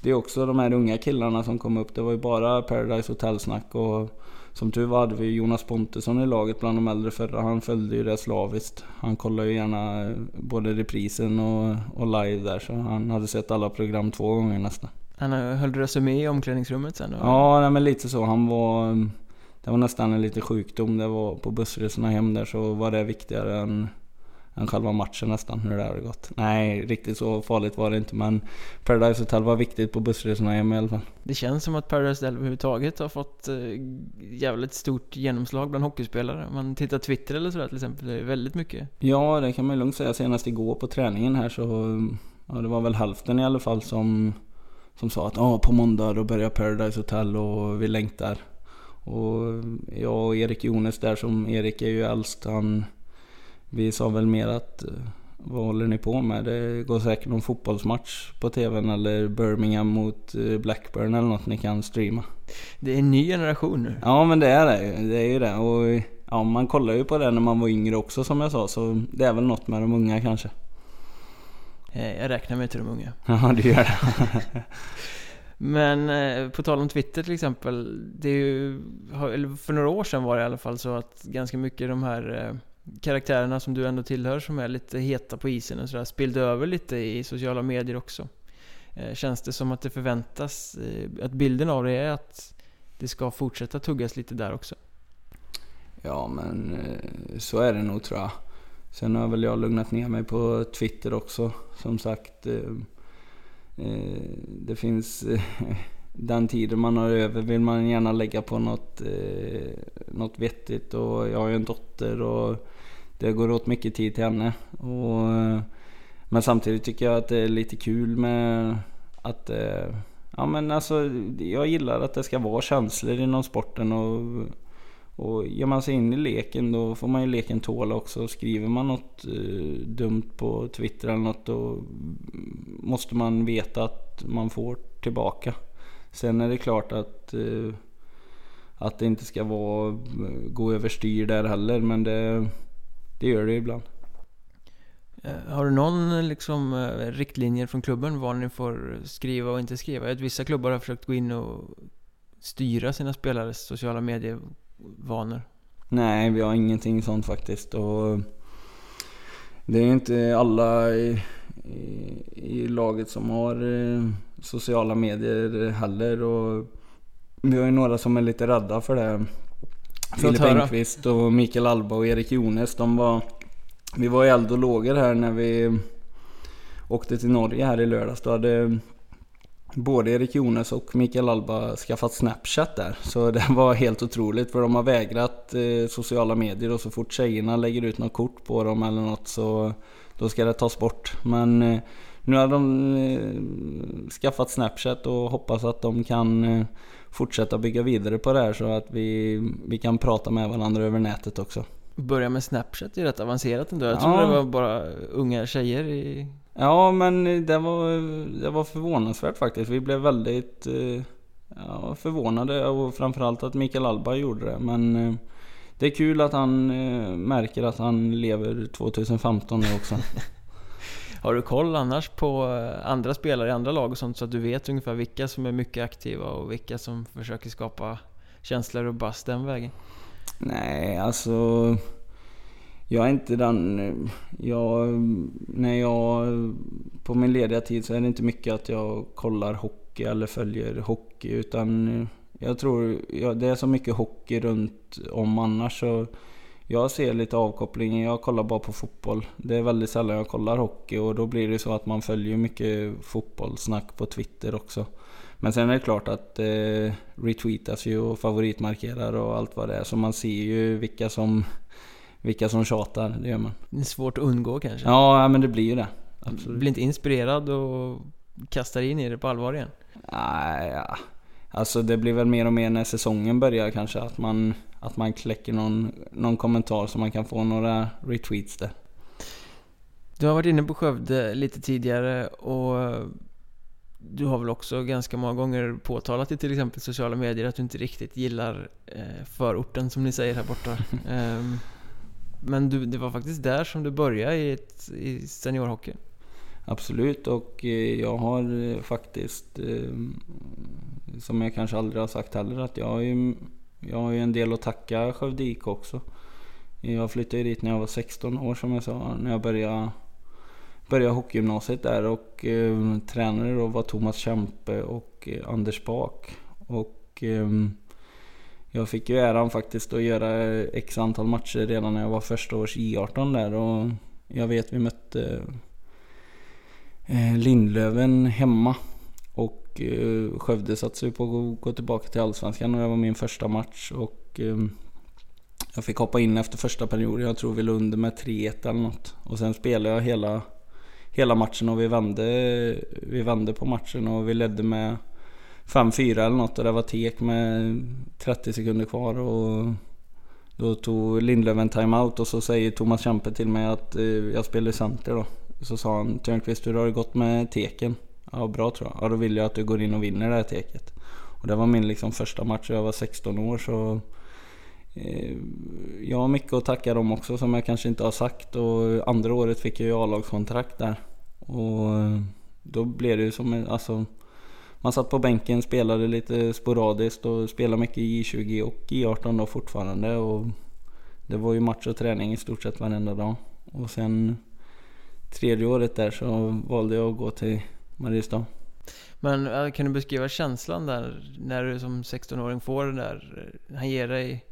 det är också de här unga killarna som kom upp. Det var ju bara Paradise Hotel-snack och som tur var hade vi Jonas Pontesson i laget bland de äldre förra. Han följde ju det slaviskt. Han kollade ju gärna eh, både reprisen och, och live där så han hade sett alla program två gånger nästan. Han höll resumé i omklädningsrummet sen? och- Ja, nej, men lite så. Han var... Det var nästan en liten sjukdom. Det var på bussresorna hem där så var det viktigare än, än själva matchen nästan, hur det hade gått. Nej, riktigt så farligt var det inte men Paradise Hotel var viktigt på bussresorna hem i alla fall. Det känns som att Paradise Del överhuvudtaget har fått eh, jävligt stort genomslag bland hockeyspelare. Om man tittar Twitter eller sådär till exempel, det är väldigt mycket. Ja, det kan man ju lugnt säga. Senast igår på träningen här så... Ja, det var väl hälften i alla fall som, som sa att ah, på måndag då börjar Paradise Hotel och vi längtar. Och jag och Erik Jones där som Erik är ju äldst. Han, vi sa väl mer att eh, vad håller ni på med? Det går säkert någon fotbollsmatch på TVn eller Birmingham mot eh, Blackburn eller något ni kan streama. Det är en ny generation nu. Ja men det är det. Det är ju det. Och ja, man kollar ju på det när man var yngre också som jag sa. Så det är väl något med de unga kanske. Eh, Jag räknar mig till de unga. Ja det gör det. Men på tal om Twitter till exempel, det är ju, för några år sedan var det i alla fall så att ganska mycket de här karaktärerna som du ändå tillhör som är lite heta på isen och sådär spillde över lite i sociala medier också. Eh, känns det som att det förväntas, eh, att bilden av det är att det ska fortsätta tuggas lite där också? Ja men eh, så är det nog tror jag. Sen har väl jag lugnat ner mig på Twitter också. Som sagt. Det finns den tiden man har över vill man gärna lägga på något, eh, något vettigt. Och jag har ju en dotter och det går åt mycket tid till henne. Och, men samtidigt tycker jag att det är lite kul med att eh, Ja men alltså jag gillar att det ska vara känslor inom sporten och och ger man sig in i leken då får man ju leken tåla också. Skriver man något eh, dumt på Twitter eller något då måste man veta att man får tillbaka. Sen är det klart att, eh, att det inte ska vara, gå överstyr där heller men det, det gör det ibland. Eh, har du någon liksom eh, riktlinjer från klubben vad ni får skriva och inte skriva? Att vissa klubbar har försökt gå in och styra sina spelares sociala medievanor. Nej, vi har ingenting sånt faktiskt. Och det är inte alla i, i, i laget som har eh, sociala medier heller. Och vi har ju några som är lite rädda för det. Filip Engqvist och Mikael Alba och Erik Jones. De var, vi var i eld och lågor här när vi åkte till Norge här i lördags. Då hade både Erik Jones och Mikael Alba skaffat Snapchat där. Så det var helt otroligt för de har vägrat eh, sociala medier och så fort tjejerna lägger ut något kort på dem eller något så då ska det tas bort. Men eh, nu har de eh, skaffat Snapchat och hoppas att de kan eh, fortsätta bygga vidare på det här så att vi, vi kan prata med varandra över nätet också. Börja med Snapchat är rätt avancerat ändå. Jag trodde ja. det var bara unga tjejer i... Ja, men det var, det var förvånansvärt faktiskt. Vi blev väldigt eh, ja, förvånade och framförallt att Mikael Alba gjorde det. Men det är kul att han märker att han lever 2015 nu också. Har du koll annars på eh, andra spelare i andra lag och sånt så att du vet ungefär vilka som är mycket aktiva och vilka som försöker skapa känslor och buzz den vägen? Nej, alltså... Jag är inte den... Jag, när jag... På min lediga tid så är det inte mycket att jag kollar hockey eller följer hockey utan jag tror... Ja, det är så mycket hockey runt om annars så jag ser lite avkoppling. Jag kollar bara på fotboll. Det är väldigt sällan jag kollar hockey och då blir det så att man följer mycket fotbollssnack på Twitter också. Men sen är det klart att eh, retweetas ju och favoritmarkerar och allt vad det är. Så man ser ju vilka som, vilka som tjatar, det gör man. Det är svårt att undgå kanske? Ja, men det blir ju det. Absolut. Blir inte inspirerad och kastar in i det på allvar igen? Nej, ja. Alltså det blir väl mer och mer när säsongen börjar kanske att man, att man kläcker någon, någon kommentar så man kan få några retweets där. Du har varit inne på Skövde lite tidigare och du har väl också ganska många gånger påtalat i till exempel sociala medier att du inte riktigt gillar eh, förorten som ni säger här borta. Ehm, men du, det var faktiskt där som du började i, ett, i seniorhockey? Absolut och eh, jag har eh, faktiskt, som jag kanske aldrig har sagt heller, att jag har ju, jag har ju en del att tacka Skövde IK också. Jag flyttade ju dit när jag var 16 år som jag sa, när jag började, började hockeygymnasiet där och eh, tränare då var Thomas Kämpe och eh, Anders Bak. Och eh, jag fick ju äran faktiskt att göra x antal matcher redan när jag var första års J18 där och jag vet vi mötte Eh, Lindlöven hemma. Och eh, Skövde satsade på att gå tillbaka till Allsvenskan och det var min första match. Och eh, jag fick hoppa in efter första perioden. Jag tror vi låg under med 3-1 eller något. Och sen spelade jag hela, hela matchen och vi vände, vi vände på matchen och vi ledde med 5-4 eller något och det var tek med 30 sekunder kvar. Och då tog Lindlöven timeout och så säger Thomas Kämpe till mig att eh, jag spelar center då. Så sa han Törnqvist, hur har det gått med teken? Ja, bra tror jag. Ja, då vill jag att du går in och vinner det här teket. Och det var min liksom första match jag var 16 år så... Eh, jag har mycket att tacka dem också som jag kanske inte har sagt och andra året fick jag ju A-lagskontrakt där. Och eh, då blev det ju som en, alltså... Man satt på bänken, spelade lite sporadiskt och spelade mycket i J20 och J18 då fortfarande. Och det var ju match och träning i stort sett varenda dag. Och sen tredje året där så valde jag att gå till Mariestad. Men kan du beskriva känslan där när du som 16-åring får den där, han ger dig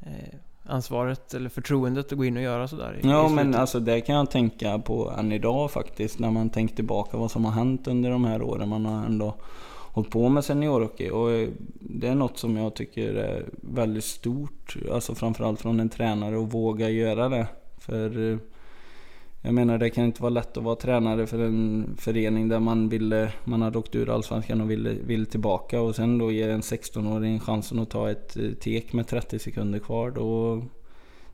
eh, ansvaret eller förtroendet att gå in och göra sådär? Ja men alltså det kan jag tänka på än idag faktiskt när man tänker tillbaka vad som har hänt under de här åren. Man har ändå hållit på med seniorhockey och eh, det är något som jag tycker är väldigt stort. Alltså framförallt från en tränare att våga göra det. För eh, jag menar det kan inte vara lätt att vara tränare för en förening där man ville, man hade åkt ur Allsvenskan och ville, vill tillbaka och sen då ge en 16-åring chansen att ta ett eh, tek med 30 sekunder kvar. Då,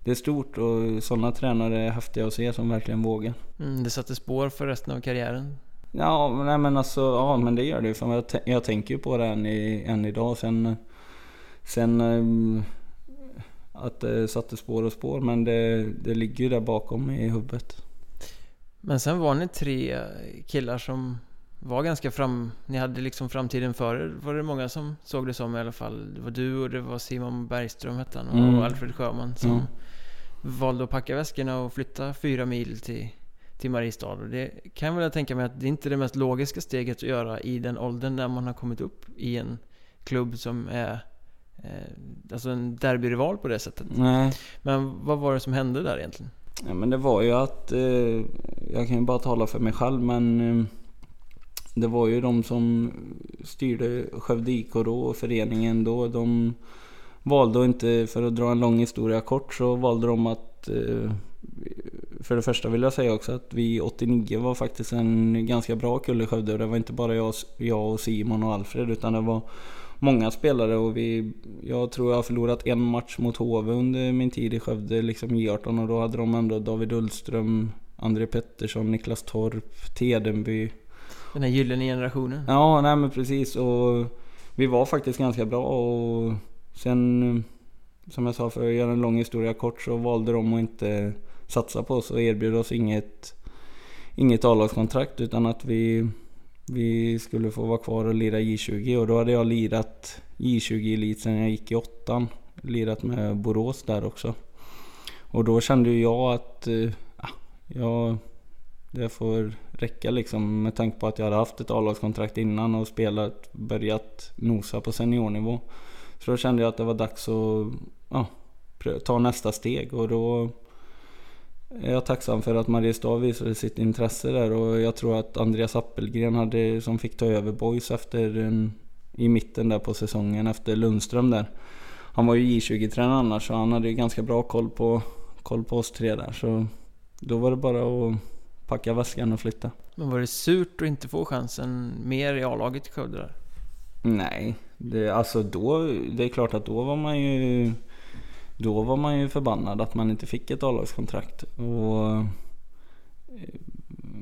det är stort och sådana tränare är häftiga att se som verkligen vågar. Mm, det satte spår för resten av karriären? Ja, nej men alltså, ja men det gör det för jag, jag tänker ju på det än, i, än idag. Sen, sen ehm, att det satte spår och spår men det, det ligger ju där bakom i huvudet. Men sen var ni tre killar som var ganska fram... Ni hade liksom framtiden före var det många som såg det som i alla fall. Det var du och det var Simon Bergström hette han och Mm. Alfred Sjöman som Mm. valde att packa väskorna och flytta fyra mil till, till Mariestad. Och det kan jag väl tänka mig att det inte är det mest logiska steget att göra i den åldern när man har kommit upp i en klubb som är eh, alltså en derbyrival på det sättet. Nej. Men vad var det som hände där egentligen? Ja, men det var ju att, eh, jag kan ju bara tala för mig själv men eh, det var ju de som styrde Skövde IK då och föreningen då. De valde inte, för att dra en lång historia kort, så valde de att eh, för det första vill jag säga också att vi 89 var faktiskt en ganska bra kull i Skövde och det var inte bara jag, jag och Simon och Alfred utan det var många spelare och vi, jag tror jag har förlorat en match mot HV under min tid i Skövde, liksom J18 och då hade de ändå David Ullström, André Pettersson, Niklas Torp, Tedenby. Den här gyllene generationen. Ja, nej men precis och vi var faktiskt ganska bra och sen som jag sa för att göra en lång historia kort så valde de att inte satsa på oss och erbjöd oss inget, inget A-lagskontrakt utan att vi, vi skulle få vara kvar och lira J20 och då hade jag lirat J20 Elit sen jag gick i åttan. Lirat med Borås där också. Och då kände ju jag att eh, ah, ja, jag, det får räcka liksom med tanke på att jag hade haft ett A-lagskontrakt innan och spelat, börjat nosa på seniornivå. Så då kände jag att det var dags att ja, ta nästa steg och då är jag tacksam för att Mariestad visade sitt intresse där och jag tror att Andreas Appelgren hade, som fick ta över Boys efter en, i mitten där på säsongen efter Lundström där. Han var ju J20-tränare annars så han hade ju ganska bra koll på, koll på oss tre där så då var det bara att packa väskan och flytta. Men var det surt att inte få chansen mer i A-laget i Skövde där? Nej, det, alltså då, det är klart att då var man ju då var man ju förbannad att man inte fick ett A-lagskontrakt. Och, eh,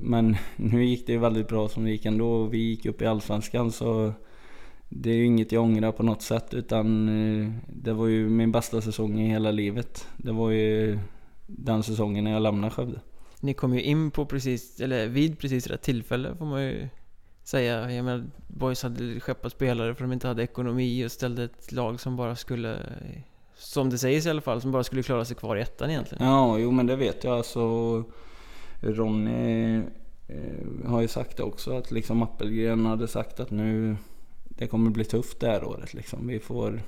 men nu gick det ju väldigt bra som det gick ändå vi gick upp i Allsvenskan så Det är ju inget jag ångrar på något sätt utan eh, det var ju min bästa säsong i hela livet. Det var ju den säsongen när jag lämnade Skövde. Ni kom ju in på precis, eller vid precis rätt tillfälle får man ju säga. Jag menar, Boys hade skeppat spelare för de inte hade ekonomi och ställde ett lag som bara skulle, eh, som det sägs i alla fall, som bara skulle klara sig kvar i ettan egentligen. Ja, jo men det vet jag. Alltså, Ronny eh, har ju sagt det också att liksom Appelgren hade sagt att nu det kommer bli tufft det här året liksom. Vi får,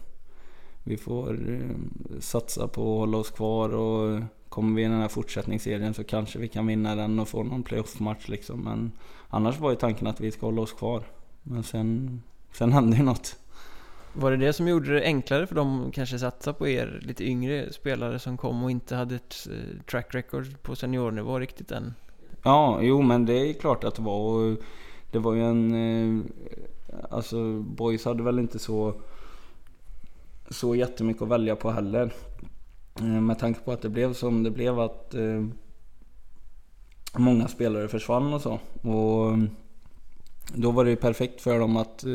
vi får eh, satsa på att hålla oss kvar och kommer vi i den här fortsättningsserien så kanske vi kan vinna den och få någon playoff-match liksom. Men annars var ju tanken att vi ska hålla oss kvar. Men sen, sen hände ju något. Var det det som gjorde det enklare för dem att kanske satsa på er lite yngre spelare som kom och inte hade ett eh, track record på seniornivå riktigt än? Ja, jo men det är klart att det var. Och det var ju en... Eh, alltså Boys hade väl inte så, så jättemycket att välja på heller. Eh, med tanke på att det blev som det blev att många spelare försvann och så. Och då var det ju perfekt för dem att eh,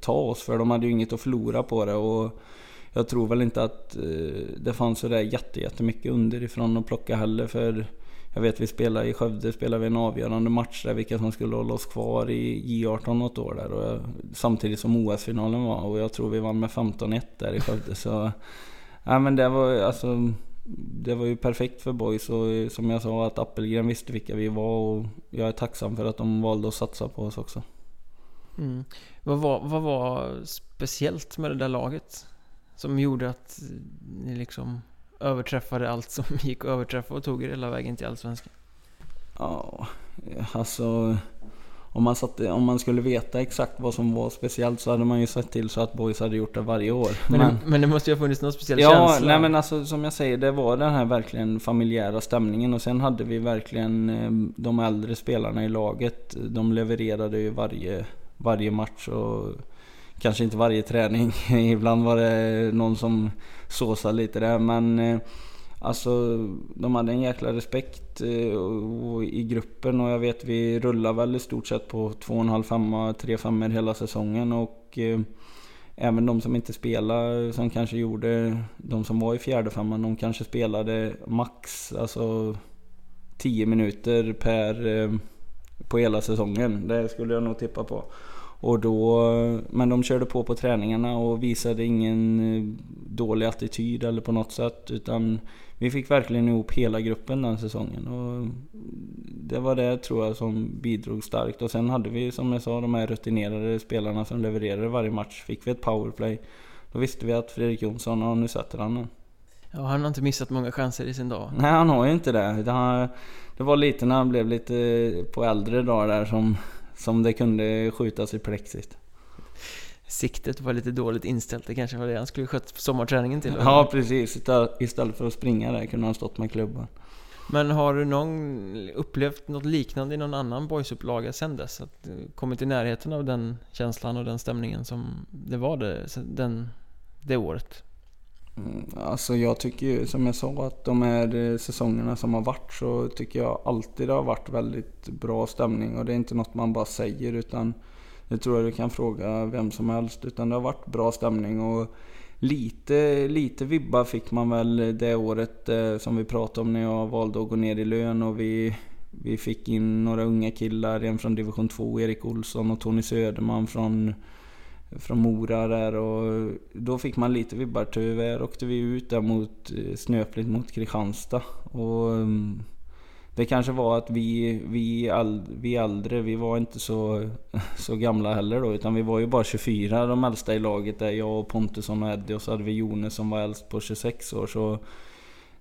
ta oss för de hade ju inget att förlora på det. Och jag tror väl inte att eh, det fanns sådär jätte, jättemycket underifrån att plocka heller. För jag vet vi spelade i Skövde, spelade vi en avgörande match där vilka som skulle hålla oss kvar i J18 något år där. Och jag, samtidigt som OS-finalen var och jag tror vi vann med 15-1 där i Skövde. Så ja, men det var alltså det var ju perfekt för boys och som jag sa att Appelgren visste vilka vi var och jag är tacksam för att de valde att satsa på oss också. Mm. Vad, var, vad var speciellt med det där laget? Som gjorde att ni liksom överträffade allt som gick att överträffa och tog er hela vägen till Allsvenskan? Ja, alltså om man, satte, om man skulle veta exakt vad som var speciellt så hade man ju sett till så att boys hade gjort det varje år. Men, Det, men det måste ju ha funnits någon speciell ja, känsla? nej men alltså som jag säger, det var den här verkligen familjära stämningen och sen hade vi verkligen eh, de äldre spelarna i laget. De levererade ju varje, varje match och kanske inte varje träning. Ibland var det någon som såsade lite där men eh, Alltså de hade en jäkla respekt eh, i gruppen och jag vet vi rullar väl i stort sett på 2,5 femma, 3 femmor hela säsongen och eh, även de som inte spelade, som kanske gjorde, de som var i fjärde femman, de kanske spelade max, alltså 10 minuter per, eh, på hela säsongen. Det skulle jag nog tippa på. Och då, men de körde på på träningarna och visade ingen eh, dålig attityd eller på något sätt. Utan vi fick verkligen ihop hela gruppen den säsongen. Och det var det tror jag som bidrog starkt. Och sen hade vi som jag sa de här rutinerade spelarna som levererade varje match. Fick vi ett powerplay. Då visste vi att Fredrik Jonsson, ja nu sätter han den. Ja, han har inte missat många chanser i sin dag. Nej, han har ju inte det. Det, var lite när han blev lite på äldre dagar där som, som det kunde skjutas i plexit. Siktet var lite dåligt inställt. Det kanske var det han skulle skött sommarträningen till. Ja, precis. Istället för att springa där kunde han stått med klubban. Men har du någon upplevt något liknande i någon annan boysupplaga sen dess? Att kommit i närheten av den känslan och den stämningen som det var det, den, det året? Mm, alltså jag tycker ju som jag sa att de här eh, säsongerna som har varit så tycker jag alltid det har varit väldigt bra stämning. Och det är inte något man bara säger utan det tror jag du kan fråga vem som helst. Utan det har varit bra stämning. Och lite, lite vibbar fick man väl det året eh, som vi pratade om när jag valde att gå ner i lön. Och vi, vi fick in några unga killar, en från division 2, Erik Olsson och Tony Söderman från från Mora där och då fick man lite vibbar. Tyvärr åkte vi ut där mot eh, snöpligt mot Kristianstad. Och mm, det kanske var att vi, vi, all, vi äldre, vi var inte så, så gamla heller då. Utan vi var ju bara 24 de äldsta i laget där. Jag och Pontusson och Eddie och så hade vi Jone som var äldst på 26 år. Så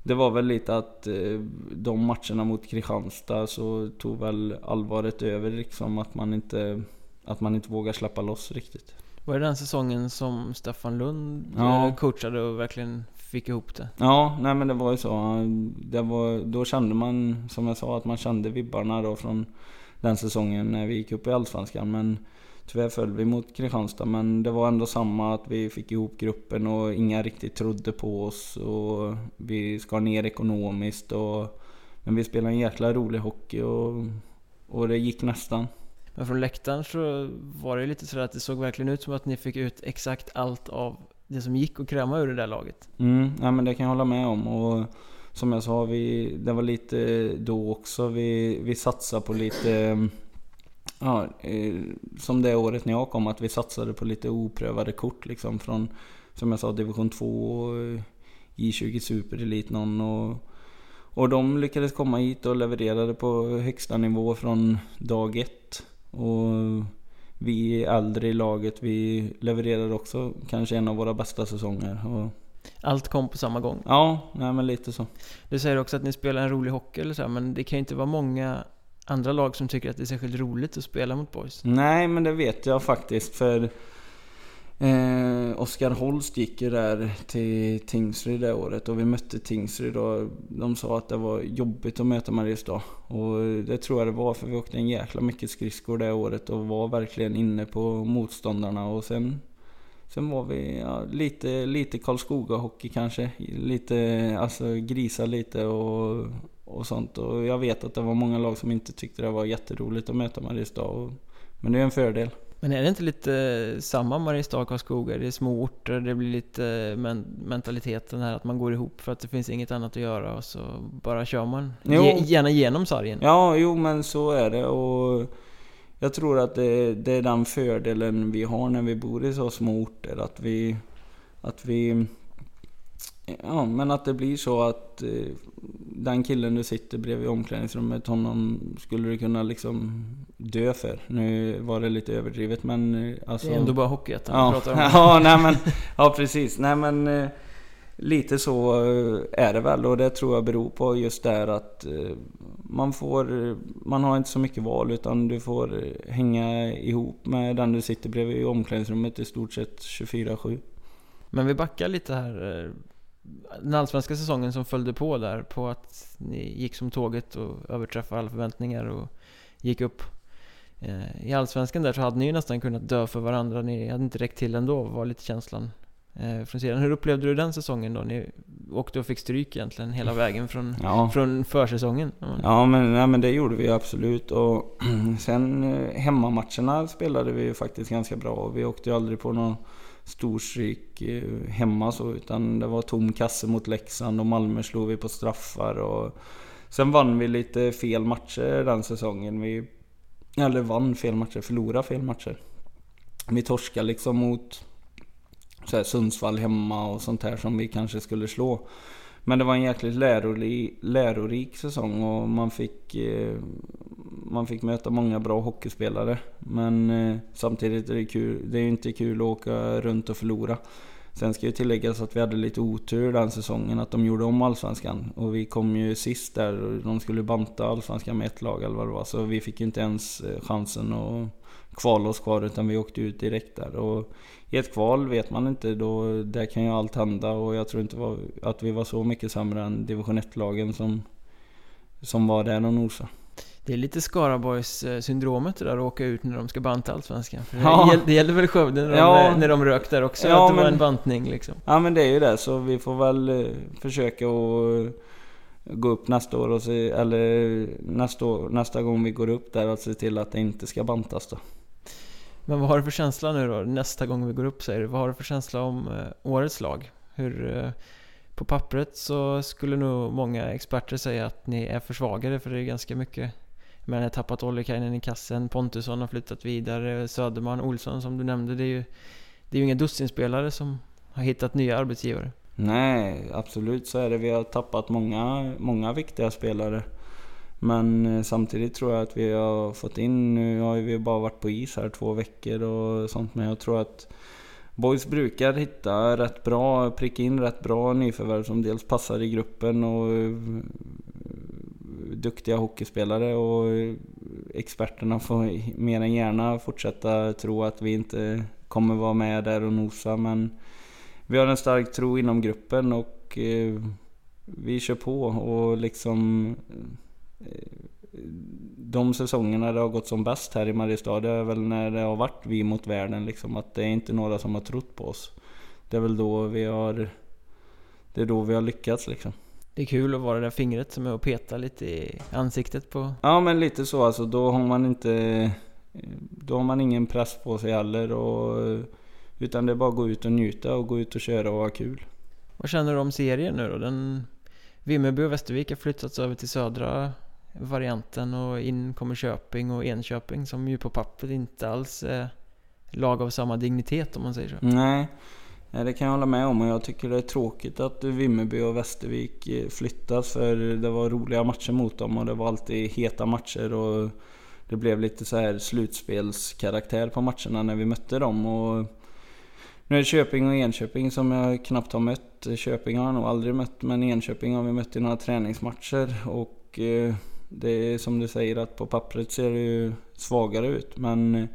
det var väl lite att eh, de matcherna mot Kristianstad så tog väl allvaret över liksom. Att man inte, att man inte vågar släppa loss riktigt. Var det den säsongen som Staffan Lund ja. Eh, coachade och verkligen fick ihop det? Ja, nej men det var ju så. Det var, då kände man, som jag sa, att man kände vibbarna då från den säsongen när vi gick upp i Allsvenskan. Men tyvärr föll vi mot Kristianstad. Men det var ändå samma att vi fick ihop gruppen och inga riktigt trodde på oss. Och vi skar ner ekonomiskt. Och, men vi spelade en jäkla rolig hockey och, och det gick nästan. Men från läktaren så var det lite sådär att det såg verkligen ut som att ni fick ut exakt allt av det som gick att kräma ur det där laget. Mm, ja men det kan jag hålla med om. Och som jag sa, vi, det var lite då också. Vi, vi satsade på lite... Ja, eh, som det året när jag kom, att vi satsade på lite oprövade kort liksom från, som jag sa, division 2, eh, J20 Super Elite någon och och de lyckades komma hit och levererade på högsta nivå från dag ett. Och vi äldre i laget, vi levererade också kanske en av våra bästa säsonger. Och allt kom på samma gång? Ja, nej, men lite så. Du säger också att ni spelar en rolig hockey eller så, men det kan ju inte vara många andra lag som tycker att det är särskilt roligt att spela mot boys? Nej, men det vet jag faktiskt. För Eh, Oskar Holst gick ju där till Tingsryd det året och vi mötte Tingsryd och de sa att det var jobbigt att möta Mariestad. Och det tror jag det var för vi åkte en jäkla mycket skridskor det året och var verkligen inne på motståndarna och sen Sen var vi ja, lite, lite Karlskoga-hockey kanske. Lite, alltså grisa lite och, och sånt. Och jag vet att det var många lag som inte tyckte det var jätteroligt att möta Mariestad. Och, men det är en fördel. Men är det inte lite samma Mariestad Karlskoga? Det är små orter, det blir lite men mentaliteten här att man går ihop för att det finns inget annat att göra och så bara kör man. Ge, gärna genom sargen. Ja, jo men så är det och jag tror att det, det, är den fördelen vi har när vi bor i så små orter. Att vi, att vi Ja, men att det blir så att eh, den killen du sitter bredvid omklädningsrummet, honom skulle du kunna liksom dö för. Nu var det lite överdrivet men eh, alltså... Det är ändå bara Hockeyettan ja, pratar om. ja, nej men, ja, precis. Nej men eh, lite så är det väl och det tror jag beror på just det att eh, man får... Man har inte så mycket val utan du får hänga ihop med den du sitter bredvid i omklädningsrummet i stort sett 24-7. Men vi backar lite här den allsvenska säsongen som följde på där på att ni gick som tåget och överträffade alla förväntningar och gick upp. Eh, I allsvenskan där så hade ni ju nästan kunnat dö för varandra. Ni hade inte räckt till ändå, var lite känslan eh, från sidan. Hur upplevde du den säsongen då? Ni åkte och fick stryk egentligen hela vägen från, ja. från försäsongen. Ja men, ja men det gjorde vi absolut. Och sen eh, hemmamatcherna spelade vi ju faktiskt ganska bra. Vi åkte ju aldrig på någon storstryk eh, hemma så, utan det var tom kasse mot Leksand och Malmö slog vi på straffar och Sen vann vi lite fel matcher den säsongen. Vi, eller vann fel matcher, förlorade fel matcher. Vi torskade liksom mot så här, Sundsvall hemma och sånt här som vi kanske skulle slå. Men det var en jäkligt lärorik, lärorik säsong och man fick, eh, man fick möta många bra hockeyspelare. Men eh, samtidigt är det kul. Det är inte kul att åka runt och förlora. Sen ska ju tilläggas att vi hade lite otur den säsongen, att de gjorde om Allsvenskan. Och vi kom ju sist där och de skulle banta Allsvenskan med ett lag eller vad det var. Så vi fick ju inte ens eh, chansen att kvala oss kvar utan vi åkte ut direkt där. Och i ett kval vet man inte, då, där kan ju allt hända och jag tror inte var, att vi var så mycket sämre än division 1-lagen som, som var där och nosade. Det är lite Skaraborgs syndromet det där att åka ut när de ska banta Allsvenskan. Ja. Det, gällde väl Skövde när, ja. de, när de rök där också, ja, att det men, var en bantning liksom. Ja men det är ju det, så vi får väl eh, försöka att gå upp nästa år och se, eller nästa, år, nästa gång vi går upp där och se till att det inte ska bantas då. Men vad har du för känsla nu då, nästa gång vi går upp säger du? Vad har du för känsla om eh, årets lag? Hur, eh, på pappret så skulle nog många experter säga att ni är försvagade för det är ganska mycket men jag har tappat Ollikainen i kassen, Pontusson har flyttat vidare, Söderman, Olsson som du nämnde. Det är ju, det är ju inga dussinspelare som har hittat nya arbetsgivare. Nej, absolut så är det. Vi har tappat många, många viktiga spelare. Men eh, samtidigt tror jag att vi har fått in, nu har vi bara varit på is här två veckor och sånt, men jag tror att Boys brukar hitta rätt bra, pricka in rätt bra nyförvärv som dels passar i gruppen och eh, duktiga hockeyspelare och experterna får mer än gärna fortsätta tro att vi inte kommer vara med där och nosa men vi har en stark tro inom gruppen och eh, vi kör på och liksom eh, de säsongerna det har gått som bäst här i Mariestad det är väl när det har varit vi mot världen liksom att det är inte några som har trott på oss. Det är väl då vi har det är då vi har lyckats liksom det är kul att vara det där fingret som är och peta lite i ansiktet på... Ja men lite så alltså, då har man inte... Då har man ingen press på sig heller och... Utan det är bara att gå ut och njuta och gå ut och köra och ha kul. Vad känner du om serien nu då? Den... Vimmerby och Västervik har flyttats över till södra varianten och in kommer Köping och Enköping som ju på pappret inte alls är lag av samma dignitet om man säger så. Nej. Eh, det kan jag hålla med om och jag tycker det är tråkigt att Vimmerby och Västervik eh, flyttas för det var roliga matcher mot dem och det var alltid heta matcher och det blev lite så här slutspelskaraktär på matcherna när vi mötte dem. Och nu är det Köping och Enköping som jag knappt har mött. Köping har jag nog aldrig mött men Enköping har vi mött i några träningsmatcher och eh, det är som du säger att på pappret ser det ju svagare ut men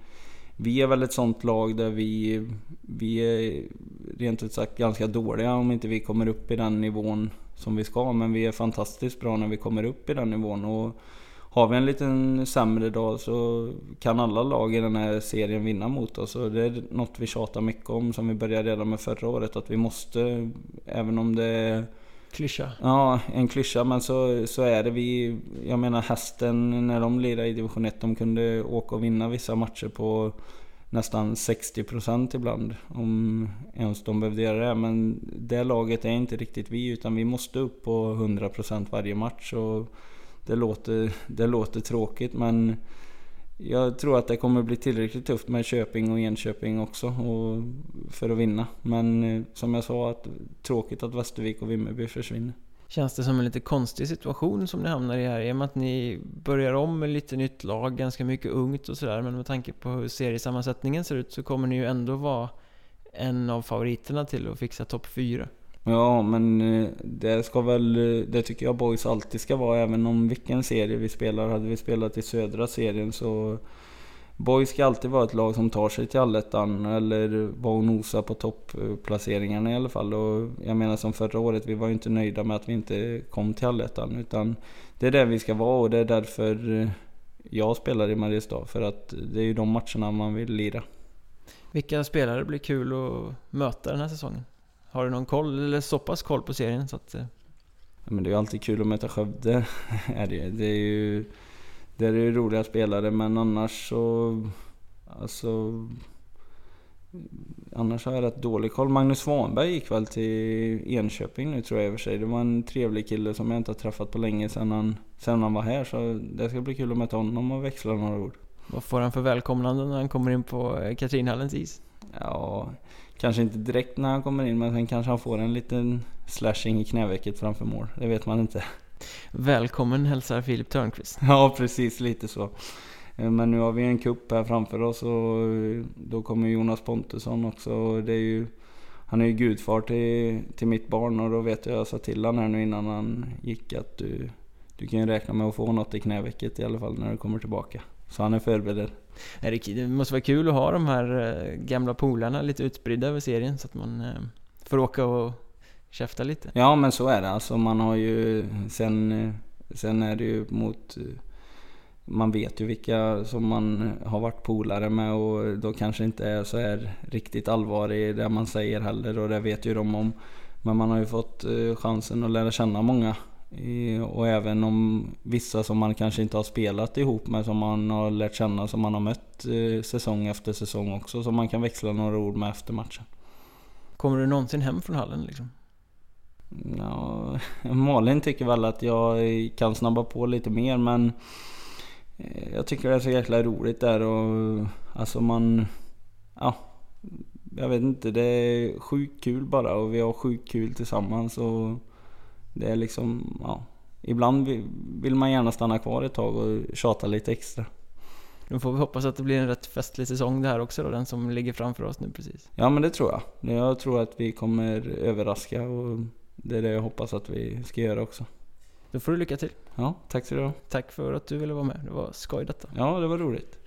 vi är väl ett sånt lag där vi, vi är rent ut sagt ganska dåliga om inte vi kommer upp i den nivån som vi ska. Men vi är fantastiskt bra när vi kommer upp i den nivån. Och har vi en liten sämre dag så kan alla lag i den här serien vinna mot oss. Och det är något vi tjatar mycket om som vi började redan med förra året. Att vi måste, även om det är Klyscha? Ja, en klyscha. Men så, så är det. Vi, jag menar hästen när de lirade i division 1, de kunde åka och vinna vissa matcher på nästan 60% ibland. Om ens de behövde göra det. Men det laget är inte riktigt vi, utan vi måste upp på 100% varje match. Och det, låter, det låter tråkigt men jag tror att det kommer bli tillräckligt tufft med Köping och Enköping också och, för att vinna. Men eh, som jag sa, att, tråkigt att Västervik och Vimmerby försvinner. Känns det som en lite konstig situation som ni hamnar i här? I och med att ni börjar om med lite nytt lag, ganska mycket ungt och sådär. Men med tanke på hur seriesammansättningen ser ut så kommer ni ju ändå vara en av favoriterna till att fixa topp 4. Ja, men eh, det ska väl, eh, det tycker jag Boys alltid ska vara, även om vilken serie vi spelar. Hade vi spelat i södra serien så Boys ska alltid vara ett lag som tar sig till allettan eller var och nosa på topplaceringarna i alla fall. Och jag menar som förra året, vi var ju inte nöjda med att vi inte kom till allettan. Utan det är där vi ska vara och det är därför eh, jag spelar i Mariestad. För att det är ju de matcherna man vill lira. Vilka spelare blir kul att möta den här säsongen? Har du någon koll, eller så pass koll på serien så att... Eh? Ja, men det är ju alltid kul att möta Skövde. det är ju... Där är ju roliga spelare men annars så... Alltså... Annars har jag rätt dålig koll. Magnus Svanberg gick väl till Enköping nu tror jag i och för sig. Det var en trevlig kille som jag inte har träffat på länge sedan han, sedan han var här. Så det ska bli kul att möta honom och växla några ord. Vad får han för välkomnande när han kommer in på eh, Katrinhallens is? Ja, kanske inte direkt när han kommer in men sen kanske han får en liten slashing i knävecket framför mål. Det vet man inte. Välkommen hälsar Filip Törnqvist. Ja, precis lite så. Eh, men nu har vi en kupp här framför oss och eh, då kommer Jonas Pontusson också. Det är ju, han är ju gudfar till, till mitt barn och då vet jag, jag sa till honom här nu innan han gick att du, du kan ju räkna med att få något i knävecket i alla fall när du kommer tillbaka. Så han är förberedd. Det måste vara kul att ha de här eh, gamla polarna lite utspridda över serien så att man eh, får åka och käfta lite. Ja men så är det. Alltså man har ju sen, eh, sen är det ju mot man vet ju vilka som man har varit polare med och då kanske inte är så här riktigt allvar i det man säger heller och det vet ju de om. Men man har ju fått chansen att lära känna många. Och även om vissa som man kanske inte har spelat ihop med som man har lärt känna som man har mött eh, säsong efter säsong också som man kan växla några ord med efter matchen. Kommer du någonsin hem från hallen liksom? Ja, Malin tycker väl att jag kan snabba på lite mer men Eh, jag tycker det är så jäkla roligt där och alltså man... Ja, jag vet inte. Det är sjukt kul bara och vi har sjukt kul tillsammans och det är liksom, ja. Ibland vill man gärna stanna kvar ett tag och tjata lite extra. Då får vi hoppas att det blir en rätt festlig säsong det här också då, den som ligger framför oss nu precis. Ja men det tror jag. Jag tror att vi kommer överraska och det är det jag hoppas att vi ska göra också. Då får du lycka till. Ja, tack så du ha. Tack för att du ville vara med. Det var skoj detta. Ja, det var roligt.